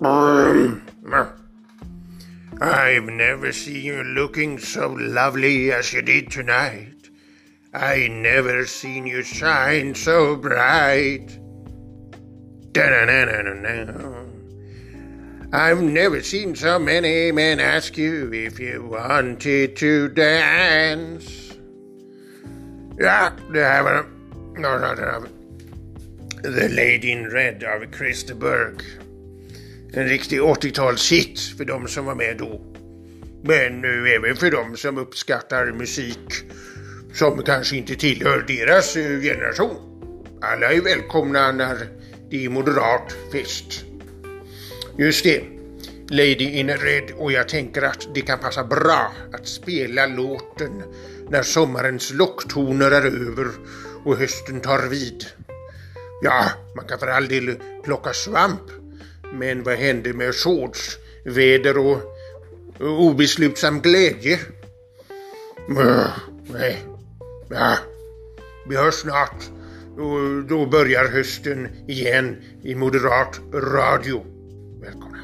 I've never seen you looking so lovely as you did tonight. I never seen you shine so bright. Da-na-na-na-na-na. I've never seen so many men ask you if you wanted to dance. Det här var... No, no, här var The Lady in Red av Christer Burke. En riktig 80-talshit för de som var med då. Men nu även för de som uppskattar musik som kanske inte tillhör deras eh, generation. Alla är välkomna när det är moderat fest. Just det, Lady in Red och jag tänker att det kan passa bra att spela låten när sommarens locktoner är över och hösten tar vid. Ja, man kan för all del plocka svamp, men vad hände med shortsväder och obeslutsam glädje? Äh, nej, ja, vi hörs snart. Och då börjar hösten igen i moderat radio. Välkomna.